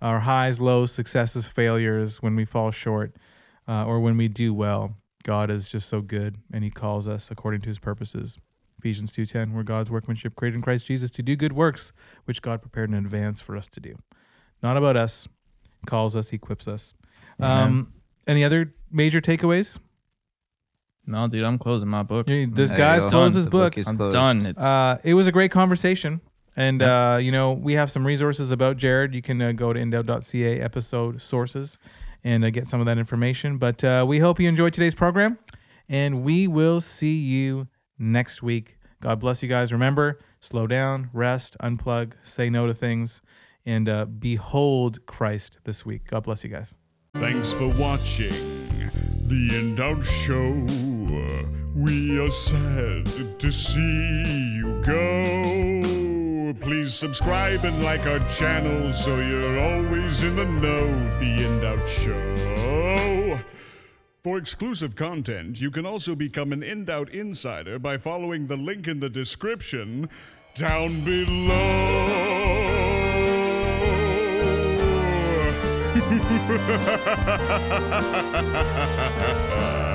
our highs, lows, successes, failures, when we fall short, uh, or when we do well, God is just so good, and He calls us according to His purposes. Ephesians two ten, we're God's workmanship, created in Christ Jesus to do good works, which God prepared in advance for us to do. Not about us. Calls us, equips us. Um, any other major takeaways? No, dude, I'm closing my book. Yeah, This There you guy's go. closed Done. his The book. book is I'm closed. done. It's Uh, it was a great conversation. And uh, you know, we have some resources about Jared. You can uh, go to indoubt.ca episode sources and uh, get some of that information. But uh, we hope you enjoyed today's program, and we will see you next week. God bless you guys. Remember, slow down, rest, unplug, say no to things, and uh, behold Christ this week. God bless you guys. Thanks for watching the InDoubt Show. We are sad to see you go. Please subscribe and like our channel so you're always in the know. The InDoubt Show. For exclusive content, you can also become an InDoubt Insider by following the link in the description down below. [laughs]